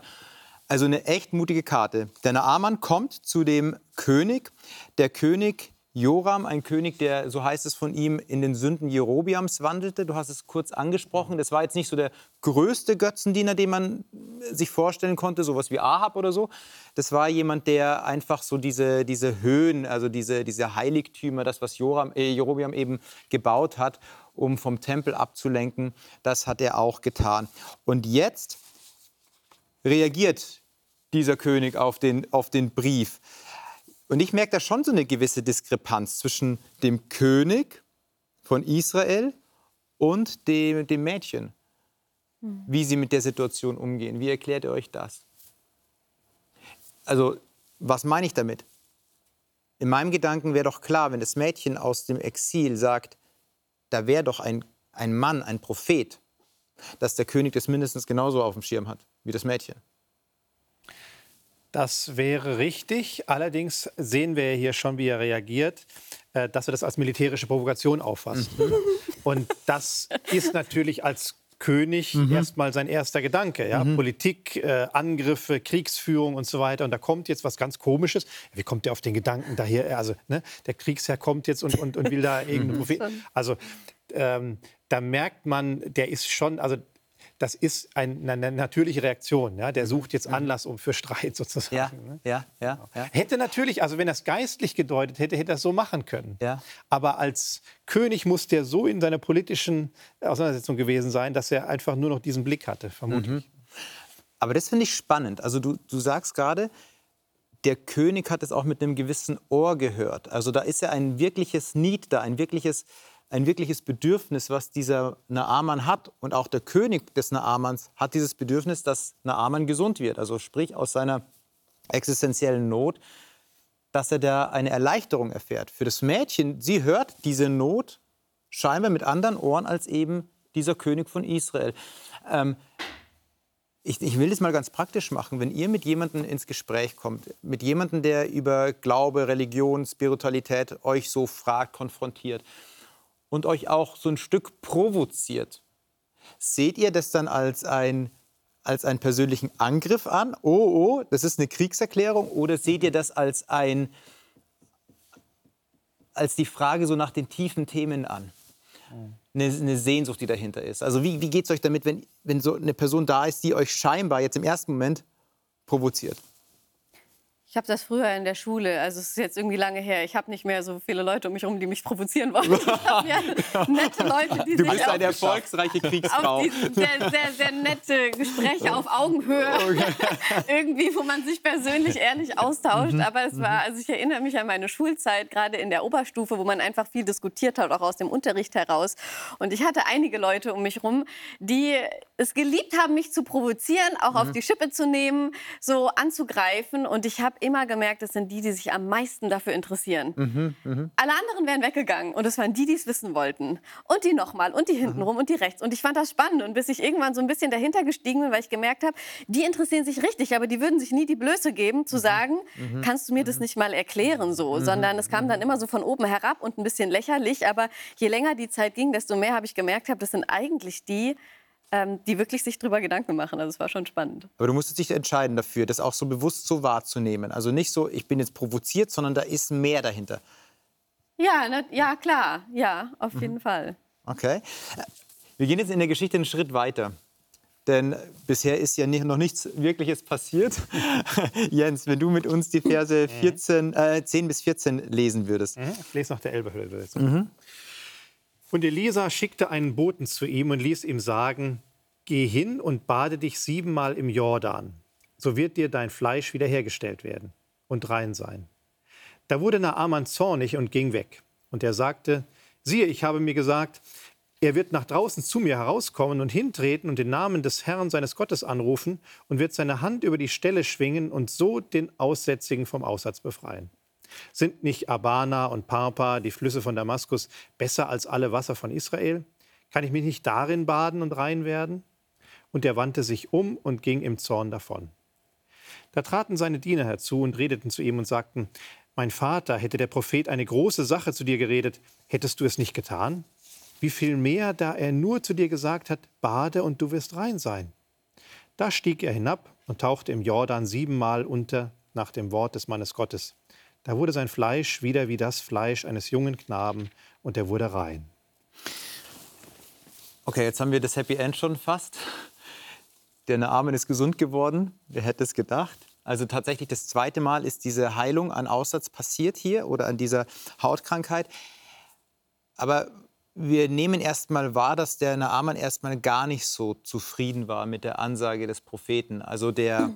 Also eine echt mutige Karte. Der Naaman kommt zu dem König. Der König Joram, ein König, der, so heißt es von ihm, in den Sünden Jerobiams wandelte. Du hast es kurz angesprochen. Das war jetzt nicht so der größte Götzendiener, den man sich vorstellen konnte, sowas wie Ahab oder so. Das war jemand, der einfach so diese, diese Höhen, also diese, diese Heiligtümer, das, was Joram, äh, Jerobiam eben gebaut hat, um vom Tempel abzulenken, das hat er auch getan. Und jetzt reagiert dieser König auf den, auf den Brief. Und ich merke da schon so eine gewisse Diskrepanz zwischen dem König von Israel und dem, dem Mädchen, hm. wie sie mit der Situation umgehen. Wie erklärt ihr euch das? Also, was meine ich damit? In meinem Gedanken wäre doch klar, wenn das Mädchen aus dem Exil sagt, da wäre doch ein, ein Mann, ein Prophet, dass der König das mindestens genauso auf dem Schirm hat wie das Mädchen. Das wäre richtig. Allerdings sehen wir hier schon, wie er reagiert, äh, dass er das als militärische Provokation auffasst. Mhm. Und das ist natürlich als König mhm. erstmal sein erster Gedanke. Ja? Mhm. Politik, äh, Angriffe, Kriegsführung und so weiter. Und da kommt jetzt was ganz Komisches. Wie kommt der auf den Gedanken daher? Also ne, der Kriegsherr kommt jetzt und, und, und will da irgendeinen mhm. Prophet. Also ähm, da merkt man, der ist schon, also das ist ein, eine natürliche Reaktion. Ja? Der sucht jetzt Anlass um für Streit sozusagen. Ja, ne? ja, ja, ja, Hätte natürlich, also wenn das geistlich gedeutet hätte, hätte er das so machen können. Ja. Aber als König muss der so in seiner politischen Auseinandersetzung gewesen sein, dass er einfach nur noch diesen Blick hatte, vermutlich. Mhm. Aber das finde ich spannend. Also du, du sagst gerade, der König hat es auch mit einem gewissen Ohr gehört. Also da ist ja ein wirkliches Need da, ein wirkliches ein wirkliches Bedürfnis, was dieser Naaman hat. Und auch der König des Naamans hat dieses Bedürfnis, dass Naaman gesund wird. Also sprich aus seiner existenziellen Not, dass er da eine Erleichterung erfährt. Für das Mädchen, sie hört diese Not scheinbar mit anderen Ohren als eben dieser König von Israel. Ähm, ich, ich, will das mal ganz praktisch machen. Wenn ihr mit jemandem ins Gespräch kommt, mit jemandem, der über Glaube, Religion, Spiritualität euch so fragt, konfrontiert, und euch auch so ein Stück provoziert, seht ihr das dann als, ein, als einen persönlichen Angriff an? Oh, oh, das ist eine Kriegserklärung? Oder seht ihr das als, ein, als die Frage so nach den tiefen Themen an? Eine, eine Sehnsucht, die dahinter ist. Also wie, wie geht es euch damit, wenn, wenn so eine Person da ist, die euch scheinbar jetzt im ersten Moment provoziert? Ich habe das früher in der Schule, also es ist jetzt irgendwie lange her. Ich habe nicht mehr so viele Leute um mich herum, die mich provozieren wollen. Ich habe nette Leute, die Du bist eine erfolgsreiche Kriegsfrau. sehr, sehr, sehr nette Gespräche auf Augenhöhe, irgendwie, wo man sich persönlich ehrlich austauscht. Mhm. Aber es war, also ich erinnere mich an meine Schulzeit, gerade in der Oberstufe, wo man einfach viel diskutiert hat, auch aus dem Unterricht heraus. Und ich hatte einige Leute um mich rum, die es geliebt haben, mich zu provozieren, auch Mhm. auf die Schippe zu nehmen, so anzugreifen. Und ich habe immer gemerkt, das sind die, die sich am meisten dafür interessieren. Mhm, Alle anderen wären weggegangen und es waren die, die es wissen wollten. Und die nochmal und die hintenrum und die rechts. Und ich fand das spannend. Und bis ich irgendwann so ein bisschen dahinter gestiegen bin, weil ich gemerkt habe, die interessieren sich richtig, aber die würden sich nie die Blöße geben, zu sagen, kannst du mir das nicht mal erklären so. Sondern es kam dann immer so von oben herab und ein bisschen lächerlich. Aber je länger die Zeit ging, desto mehr habe ich gemerkt, habe, das sind eigentlich die, ähm, die wirklich sich drüber Gedanken machen. Also es war schon spannend. Aber du musstest dich entscheiden dafür, das auch so bewusst so wahrzunehmen. Also nicht so, ich bin jetzt provoziert, sondern da ist mehr dahinter. Ja, na, ja klar. Ja, auf jeden Fall. Okay. Wir gehen jetzt in der Geschichte einen Schritt weiter. Denn bisher ist ja nicht, noch nichts Wirkliches passiert. Jens, wenn du mit uns die Verse 14, äh, 10 bis 14 lesen würdest. Mhm, Ich lese nach der Elberhöhle-Übersetzung. Und Elisa schickte einen Boten zu ihm und ließ ihm sagen: Geh hin und bade dich siebenmal im Jordan. So wird dir dein Fleisch wiederhergestellt werden und rein sein. Da wurde Naaman zornig und ging weg. Und er sagte: Siehe, ich habe mir gesagt, er wird nach draußen zu mir herauskommen und hintreten und den Namen des Herrn seines Gottes anrufen und wird seine Hand über die Stelle schwingen und so den Aussätzigen vom Aussatz befreien. Sind nicht Abana und Parpa, die Flüsse von Damaskus, besser als alle Wasser von Israel? Kann ich mich nicht darin baden und rein werden? Und er wandte sich um und ging im Zorn davon. Da traten seine Diener herzu und redeten zu ihm und sagten, mein Vater, hätte der Prophet eine große Sache zu dir geredet, hättest du es nicht getan? Wie viel mehr, da er nur zu dir gesagt hat, bade und du wirst rein sein. Da stieg er hinab und tauchte im Jordan siebenmal unter nach dem Wort des Mannes Gottes. Da wurde sein Fleisch wieder wie das Fleisch eines jungen Knaben und er wurde rein. Okay, jetzt haben wir das Happy End schon fast. Der Naaman ist gesund geworden. Wer hätte es gedacht? Also tatsächlich das zweite Mal ist diese Heilung an Aussatz passiert hier oder an dieser Hautkrankheit. Aber wir nehmen erstmal wahr, dass der Naaman erstmal gar nicht so zufrieden war mit der Ansage des Propheten. Also der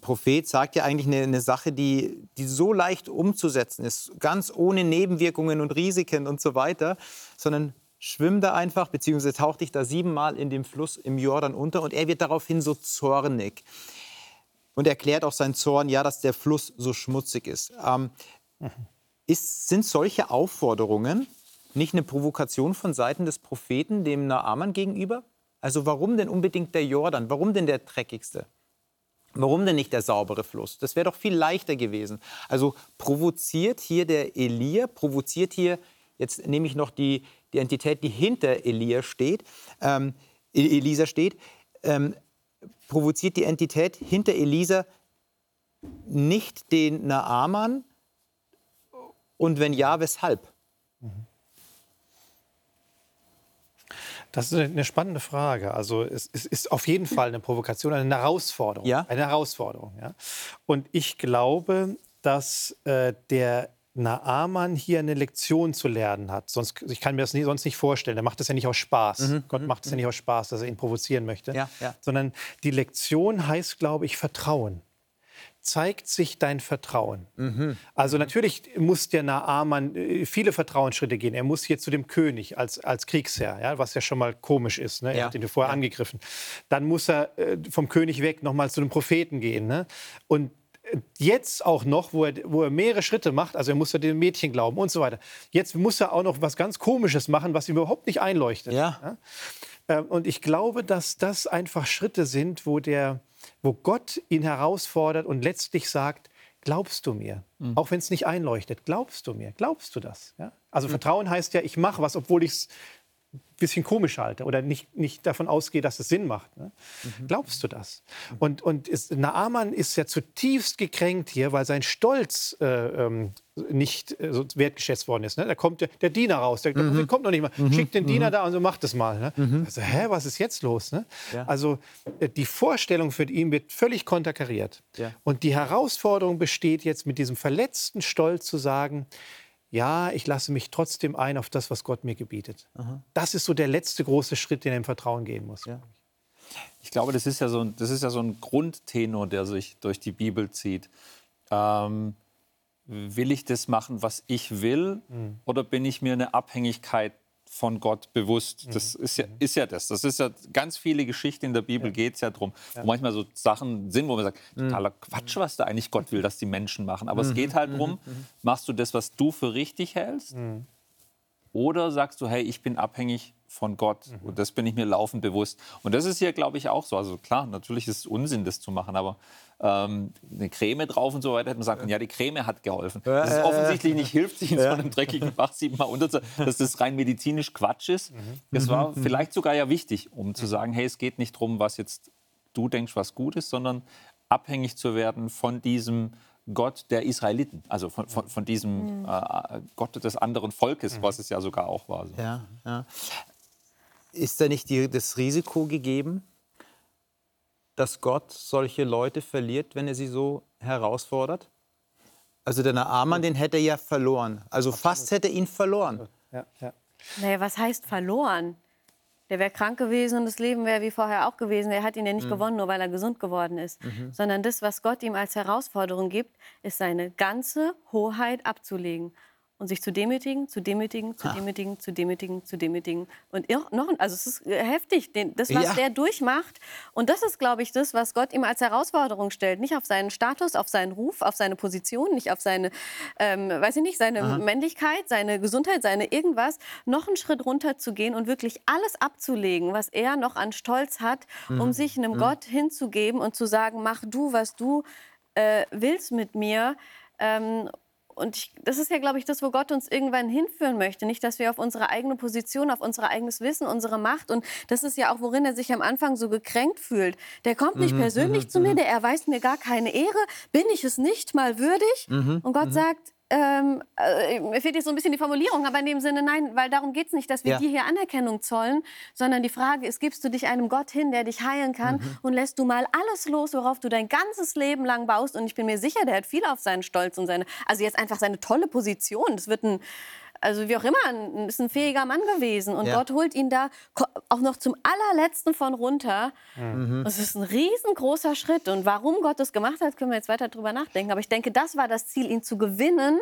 Prophet sagt ja eigentlich eine, eine Sache, die, die so leicht umzusetzen ist, ganz ohne Nebenwirkungen und Risiken und so weiter, sondern schwimm da einfach, beziehungsweise tauch dich da siebenmal in dem Fluss im Jordan unter und er wird daraufhin so zornig und erklärt auch seinen Zorn, ja, dass der Fluss so schmutzig ist. Ähm, ist sind solche Aufforderungen nicht eine Provokation von Seiten des Propheten dem Naaman gegenüber? Also warum denn unbedingt der Jordan? Warum denn der dreckigste? Warum denn nicht der saubere Fluss? Das wäre doch viel leichter gewesen. Also provoziert hier der Elia, provoziert hier, jetzt nehme ich noch die, die Entität, die hinter Elia steht, ähm, Elisa steht, ähm, provoziert die Entität hinter Elisa nicht den Naaman? Und wenn ja, weshalb? Das ist eine spannende Frage. Also es, es ist auf jeden Fall eine Provokation, eine Herausforderung. Ja. Eine Herausforderung. Ja. Und ich glaube, dass äh, der Naaman hier eine Lektion zu lernen hat. Sonst, ich kann mir das nie, sonst nicht vorstellen. Er macht das ja nicht aus Spaß. Gott macht es ja nicht aus Spaß, dass er ihn provozieren möchte. Mhm. Ja, ja. Sondern die Lektion heißt, glaube ich, Vertrauen zeigt sich dein Vertrauen. Mhm. Also natürlich muss der Naaman äh, viele Vertrauensschritte gehen. Er muss hier zu dem König als, als Kriegsherr, ja, was ja schon mal komisch ist. Ne? Er Ja. hat ihn vorher angegriffen. Dann muss er äh, vom König weg nochmal zu dem Propheten gehen. Ne? Und äh, jetzt auch noch, wo er, wo er mehrere Schritte macht, also er muss ja dem Mädchen glauben und so weiter. Jetzt muss er auch noch was ganz Komisches machen, was ihm überhaupt nicht einleuchtet. Ja. Ähm, Und ich glaube, dass das einfach Schritte sind, wo, der, wo Gott ihn herausfordert und letztlich sagt, glaubst du mir? Auch wenn es nicht einleuchtet, glaubst du mir? Glaubst du das? Ja? Also Vertrauen heißt ja, ich mache was, obwohl ich es bisschen komisch halte oder nicht, nicht davon ausgehe, dass es Sinn macht. Ne? Mhm. Glaubst du das? Und, und ist, Naaman ist ja zutiefst gekränkt hier, weil sein Stolz äh, ähm, nicht äh, so wertgeschätzt worden ist. Ne? Da kommt der, der Diener raus, der, mhm. kommt noch nicht mal, mhm. schickt den Diener mhm. da und so macht es mal. Ne? Mhm. Also, hä, was ist jetzt los? Ne? Ja. Also äh, die Vorstellung für ihn wird völlig konterkariert. Ja. Und die Herausforderung besteht jetzt mit diesem verletzten Stolz zu sagen, ja, ich lasse mich trotzdem ein auf das, was Gott mir gebietet. Aha. Das ist so der letzte große Schritt, den er im Vertrauen gehen muss. Ja. Ich glaube, das ist, ja so ein, das ist ja so ein Grundtenor, der sich durch die Bibel zieht. Ähm, will ich das machen, was ich will, mhm. oder bin ich mir eine Abhängigkeit von Gott bewusst. Das mhm. ist ja, ist ja das. Das ist ja ganz viele Geschichten in der Bibel ja. geht es ja darum, ja. wo manchmal so Sachen sind, wo man sagt, mhm. totaler Quatsch, was da eigentlich Gott will, dass die Menschen machen. Aber mhm. es geht halt darum, mhm. machst du das, was du für richtig hältst? Mhm. Oder sagst du, hey, ich bin abhängig von Gott mhm. und das bin ich mir laufend bewusst. Und das ist hier, glaube ich, auch so. Also klar, natürlich ist es Unsinn, das zu machen, aber ähm, eine Creme drauf und so weiter, hätte man sagen können, ja, die Creme hat geholfen. Dass es offensichtlich nicht hilft, sich in so einem dreckigen Bach siebenmal unter, dass das rein medizinisch Quatsch ist. Mhm. Das war mhm. vielleicht sogar ja wichtig, um zu sagen, hey, es geht nicht darum, was jetzt du denkst, was gut ist, sondern abhängig zu werden von diesem Gott der Israeliten, also von, von, von diesem mhm. äh, Gott des anderen Volkes, was es ja sogar auch war. So. Ja, ja. Ist da nicht die, das Risiko gegeben, dass Gott solche Leute verliert, wenn er sie so herausfordert? Also der Naaman, den hätte er ja verloren. Also Absolut. fast hätte er ihn verloren. Ja, ja. Naja, was heißt verloren? Der wäre krank gewesen und das Leben wäre wie vorher auch gewesen. Er hat ihn ja nicht mhm. gewonnen, nur weil er gesund geworden ist. Mhm. Sondern das, was Gott ihm als Herausforderung gibt, ist seine ganze Hoheit abzulegen und sich zu demütigen, zu demütigen, zu demütigen, zu demütigen, zu demütigen. Und noch, also es ist äh, heftig, das, was ja. der durchmacht. Und das ist, glaube ich, das, was Gott ihm als Herausforderung stellt. Nicht auf seinen Status, auf seinen Ruf, auf seine Position, nicht auf seine, ähm, weiß ich nicht, seine Aha. Männlichkeit, seine Gesundheit, seine irgendwas. Noch einen Schritt runter zu gehen und wirklich alles abzulegen, was er noch an Stolz hat, mhm. um sich einem mhm. Gott hinzugeben und zu sagen, mach du, was du äh, willst mit mir. Ähm, und ich, das ist ja, glaube ich, das, wo Gott uns irgendwann hinführen möchte. Nicht, dass wir auf unsere eigene Position, auf unser eigenes Wissen, unsere Macht und das ist ja auch, worin er sich am Anfang so gekränkt fühlt. Der kommt nicht mhm, persönlich mhm, zu mir, mhm. der erweist mir gar keine Ehre. Bin ich es nicht mal würdig? Mhm, und Gott sagt, ähm, äh, mir fehlt jetzt so ein bisschen die Formulierung, aber in dem Sinne, nein, weil darum geht es nicht, dass wir ja. dir hier Anerkennung zollen, sondern die Frage ist, gibst du dich einem Gott hin, der dich heilen kann mhm. und lässt du mal alles los, worauf du dein ganzes Leben lang baust und ich bin mir sicher, der hat viel auf seinen Stolz und seine, also jetzt einfach seine tolle Position, das wird ein, also wie auch immer, ein, ist ein fähiger Mann gewesen. Und ja. Gott holt ihn da auch noch zum allerletzten von runter. Mhm. Das ist ein riesengroßer Schritt. Und warum Gott das gemacht hat, können wir jetzt weiter drüber nachdenken. Aber ich denke, das war das Ziel, ihn zu gewinnen,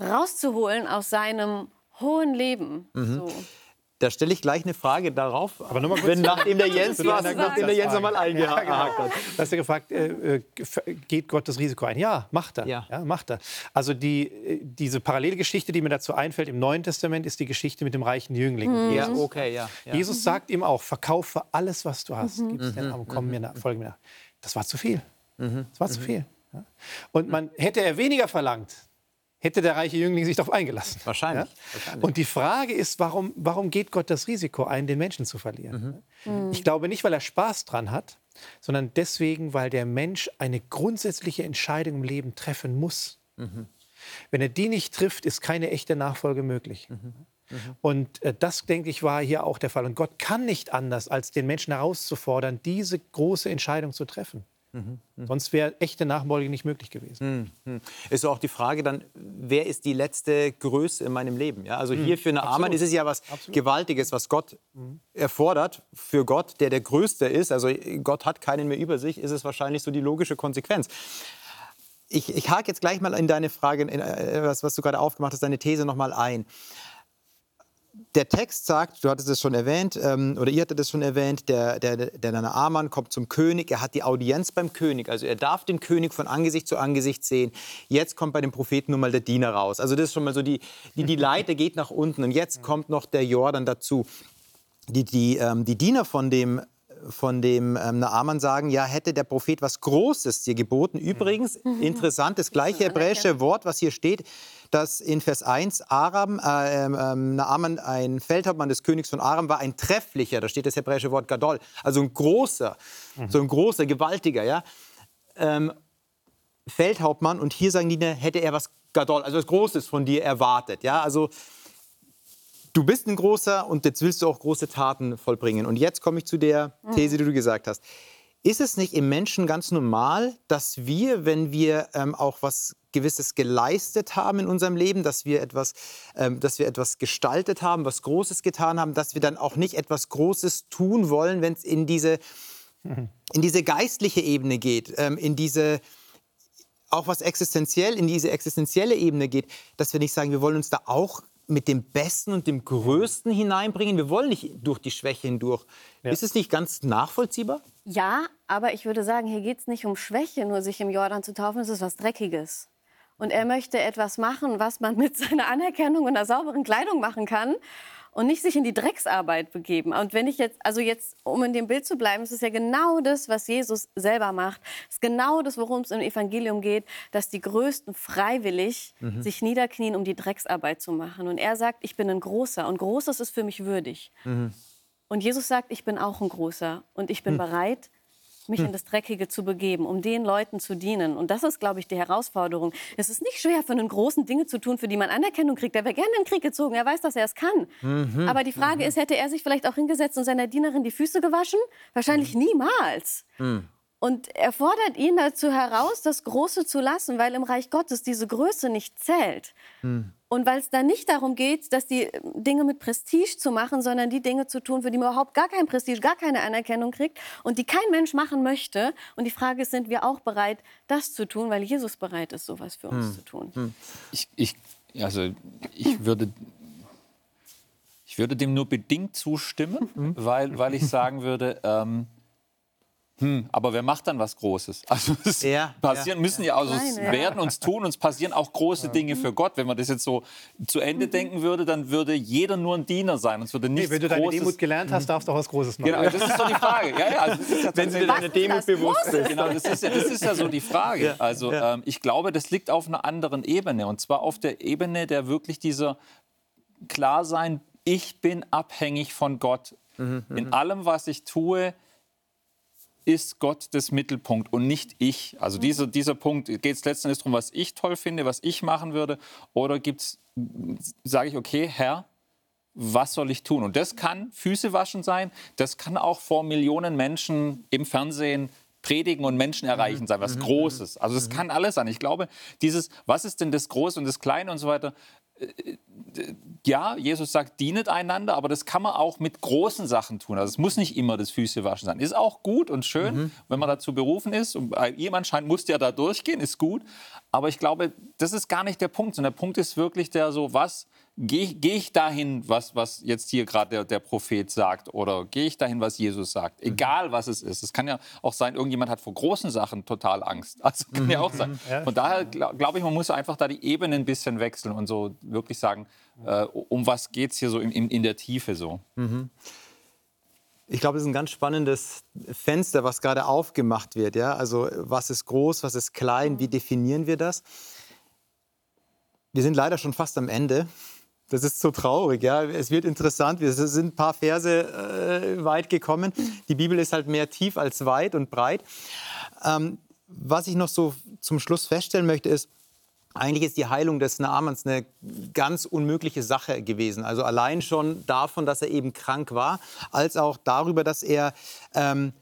rauszuholen aus seinem hohen Leben. Mhm. So. Da stelle ich gleich eine Frage darauf, Aber noch mal kurz. wenn nachdem der Jens was, nachdem der Jens nochmal eingehakt ja, genau. hat. Du hast ja gefragt, äh, äh geht Gott das Risiko ein? Ja, macht er. Ja. ja. macht er. Also die, äh, diese Parallelgeschichte, die mir dazu einfällt im Neuen Testament, ist die Geschichte mit dem reichen Jüngling. Mhm. Ja, okay, ja, ja. Jesus mhm. sagt ihm auch, verkaufe alles, was du hast, mhm. gib's den Armen, komm mir nach, folge mir nach. Das war zu viel. Mhm. Das war zu mhm. viel. Und man hätte er weniger verlangt, hätte der reiche Jüngling sich darauf eingelassen. Wahrscheinlich. Ja? Wahrscheinlich. Und die Frage ist, warum, warum geht Gott das Risiko ein, den Menschen zu verlieren? Mhm. Ich glaube nicht, weil er Spaß dran hat, sondern deswegen, weil der Mensch eine grundsätzliche Entscheidung im Leben treffen muss. Mhm. Wenn er die nicht trifft, ist keine echte Nachfolge möglich. Mhm. Mhm. Und äh, das, denke ich, war hier auch der Fall. Und Gott kann nicht anders, als den Menschen herauszufordern, diese große Entscheidung zu treffen. Mhm. Sonst wäre echte Nachfolge nicht möglich gewesen. Mhm. Ist auch die Frage dann, wer ist die letzte Größe in meinem Leben? Ja, also hier für eine Amann ist es ja was Absolut. Gewaltiges, was Gott mhm. erfordert. Für Gott, der der Größte ist, also Gott hat keinen mehr über sich, ist es wahrscheinlich so die logische Konsequenz. Ich, ich hake jetzt gleich mal in deine Frage, in, äh, was, was du gerade aufgemacht hast, deine These noch mal ein der Text sagt, du hattest es schon erwähnt, ähm, oder ihr hattet es schon erwähnt, der, der, der Naaman kommt zum König, er hat die Audienz beim König, also er darf den König von Angesicht zu Angesicht sehen. Jetzt kommt bei dem Propheten nun mal der Diener raus. Also das ist schon mal so, die, die, die Leiter geht nach unten und jetzt kommt noch der Jordan dazu. Die, die, ähm, die Diener von dem von dem ähm, Naaman sagen, ja, hätte der Prophet was Großes dir geboten. Übrigens, Mhm. interessant, das gleiche hebräische Wort, was hier steht, dass in Vers 1 Aram, äh, ähm, Naaman, ein Feldhauptmann des Königs von Aram, war ein trefflicher, da steht das hebräische Wort Gadol, also ein großer, so ein großer, gewaltiger, ja, ähm, Feldhauptmann. Und hier sagen die, ne, hätte er was Gadol, also was Großes von dir erwartet, ja, also du bist ein großer und jetzt willst du auch große Taten vollbringen. Und jetzt komme ich zu der These, die du gesagt hast. Ist es nicht im Menschen ganz normal, dass wir, wenn wir ähm, auch was Gewisses geleistet haben in unserem Leben, dass wir, etwas, ähm, dass wir etwas gestaltet haben, was Großes getan haben, dass wir dann auch nicht etwas Großes tun wollen, wenn es in diese, in diese geistliche Ebene geht, ähm, in diese, auch was existenziell, in diese existenzielle Ebene geht, dass wir nicht sagen, wir wollen uns da auch mit dem Besten und dem Größten hineinbringen. Wir wollen nicht durch die Schwäche hindurch. Ist es nicht ganz nachvollziehbar? Ja, aber ich würde sagen, hier geht es nicht um Schwäche, nur sich im Jordan zu taufen, es ist was Dreckiges. Und er möchte etwas machen, was man mit seiner Anerkennung und einer sauberen Kleidung machen kann und nicht sich in die Drecksarbeit begeben. Und wenn ich jetzt, also jetzt, um in dem Bild zu bleiben, es ist ja genau das, was Jesus selber macht. Es ist genau das, worum es im Evangelium geht, dass die Größten freiwillig sich niederknien, um die Drecksarbeit zu machen. Und er sagt, ich bin ein Großer und Großes ist für mich würdig. Und Jesus sagt, ich bin auch ein Großer und ich bin bereit, mich in das Dreckige zu begeben, um den Leuten zu dienen. Und das ist, glaube ich, die Herausforderung. Es ist nicht schwer, für einen großen Dinge zu tun, für die man Anerkennung kriegt. Er wäre gerne in den Krieg gezogen, er weiß, dass er es kann. Aber die Frage ist, hätte er sich vielleicht auch hingesetzt und seiner Dienerin die Füße gewaschen? Wahrscheinlich niemals. Und er fordert ihn dazu heraus, das Große zu lassen, weil im Reich Gottes diese Größe nicht zählt. Und weil es da nicht darum geht, dass die Dinge mit Prestige zu machen, sondern die Dinge zu tun, für die man überhaupt gar kein Prestige, gar keine Anerkennung kriegt und die kein Mensch machen möchte. Und die Frage ist, sind wir auch bereit, das zu tun, weil Jesus bereit ist, sowas für uns zu tun. Ich, ich, also ich würde, ich würde dem nur bedingt zustimmen, weil, weil ich sagen würde, ähm, hm, aber wer macht dann was Großes? Also es Ja, passieren müssen ja, also es Kleine. werden uns tun, uns passieren auch große Dinge für Gott. Wenn man das jetzt so zu Ende denken würde, dann würde jeder nur ein Diener sein. Und es würde nichts Nee, wenn du deine Großes. Demut gelernt hast, darfst du auch was Großes machen. Genau, das ist doch die Frage. Ja, ja, also ja Wenn sie dir deine Demut bewusst Große? ist. Genau, das ist, ja, das ist ja so die Frage. Ja, Also ja. ähm, ich glaube, das liegt auf einer anderen Ebene. Und zwar auf der Ebene der wirklich dieser Klarsein, ich bin abhängig von Gott. Mhm, In allem, was ich tue, ist Gott das Mittelpunkt und nicht ich. Also dieser, dieser Punkt, geht es letztendlich darum, was ich toll finde, was ich machen würde? Oder gibt's, sage ich, okay, Herr, was soll ich tun? Und das kann Füße waschen sein, das kann auch vor Millionen Menschen im Fernsehen predigen und Menschen erreichen sein, was Großes. Also es kann alles sein. Ich glaube, dieses, was ist denn das Große und das Kleine und so weiter, ja, Jesus sagt, dienet einander, aber das kann man auch mit großen Sachen tun. Also es muss nicht immer das Füßewaschen sein. Ist auch gut und schön, wenn man dazu berufen ist. Und ihm anscheinend muss ja da durchgehen, ist gut. Aber ich glaube, das ist gar nicht der Punkt, sondern der Punkt ist wirklich der so, was gehe ich, geh ich dahin, was, was jetzt hier gerade der, der Prophet sagt, oder gehe ich dahin, was Jesus sagt? Egal, was es ist. Es kann ja auch sein, irgendjemand hat vor großen Sachen total Angst. Also kann ja auch sein. Von daher glaube glaub ich, man muss einfach da die Ebene ein bisschen wechseln und so wirklich sagen, äh, um was geht es hier so in, in, in der Tiefe so. Ich glaube, das ist ein ganz spannendes Fenster, was gerade aufgemacht wird. Ja? Also was ist groß, was ist klein, wie definieren wir das? Wir sind leider schon fast am Ende. Das ist so traurig. Ja? Es wird interessant. Wir sind ein paar Verse äh, weit gekommen. Die Bibel ist halt mehr tief als weit und breit. Ähm, was ich noch so zum Schluss feststellen möchte, ist, eigentlich ist die Heilung des Naamans eine ganz unmögliche Sache gewesen. Also allein schon davon, dass er eben krank war, als auch darüber, dass er ähm,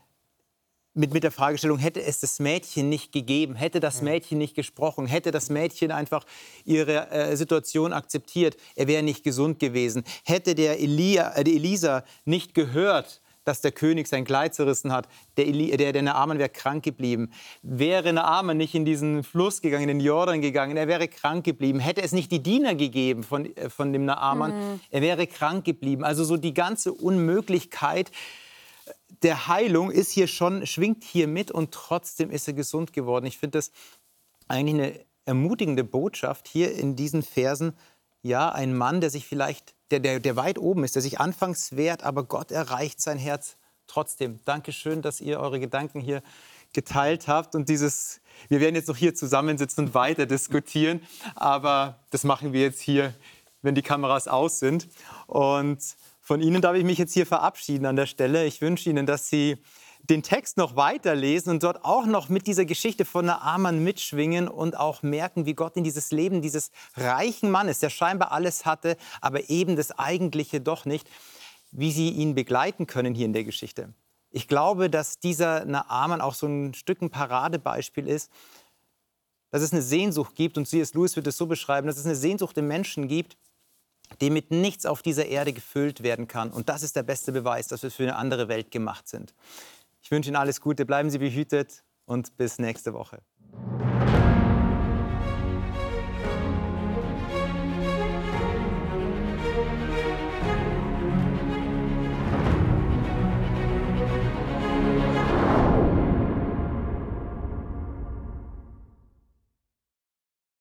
mit, mit der Fragestellung, hätte es das Mädchen nicht gegeben, hätte das Mädchen nicht gesprochen, hätte das Mädchen einfach ihre äh, Situation akzeptiert, er wäre nicht gesund gewesen, hätte der, Elia, äh, die Elisa nicht gehört, dass der König sein Kleid zerrissen hat, der, Eli, der, der Naaman wäre krank geblieben. Wäre Naaman nicht in diesen Fluss gegangen, in den Jordan gegangen, er wäre krank geblieben. Hätte es nicht die Diener gegeben von, äh, von dem Naaman, er wäre krank geblieben. Also so die ganze Unmöglichkeit der Heilung ist hier schon, schwingt hier mit und trotzdem ist er gesund geworden. Ich finde das eigentlich eine ermutigende Botschaft hier in diesen Versen. Ja, ein Mann, der sich vielleicht, der, der, der weit oben ist, der sich anfangs wehrt, aber Gott erreicht sein Herz trotzdem, danke schön, dass ihr eure Gedanken hier geteilt habt und dieses, wir werden jetzt noch hier zusammensitzen und weiter diskutieren, aber das machen wir jetzt hier, wenn die Kameras aus sind. Und von Ihnen darf ich mich jetzt hier verabschieden an der Stelle. Ich wünsche Ihnen, dass Sie den Text noch weiterlesen und dort auch noch mit dieser Geschichte von Naaman mitschwingen und auch merken, wie Gott in dieses Leben dieses reichen Mannes, der scheinbar alles hatte, aber eben das Eigentliche doch nicht, wie sie ihn begleiten können hier in der Geschichte. Ich glaube, dass dieser Naaman auch so ein Stück ein Paradebeispiel ist, dass es eine Sehnsucht gibt, und C.S. Lewis wird es so beschreiben, dass es eine Sehnsucht im Menschen gibt, die mit nichts auf dieser Erde gefüllt werden kann. Und das ist der beste Beweis, dass wir für eine andere Welt gemacht sind. Ich wünsche Ihnen alles Gute, bleiben Sie behütet und bis nächste Woche.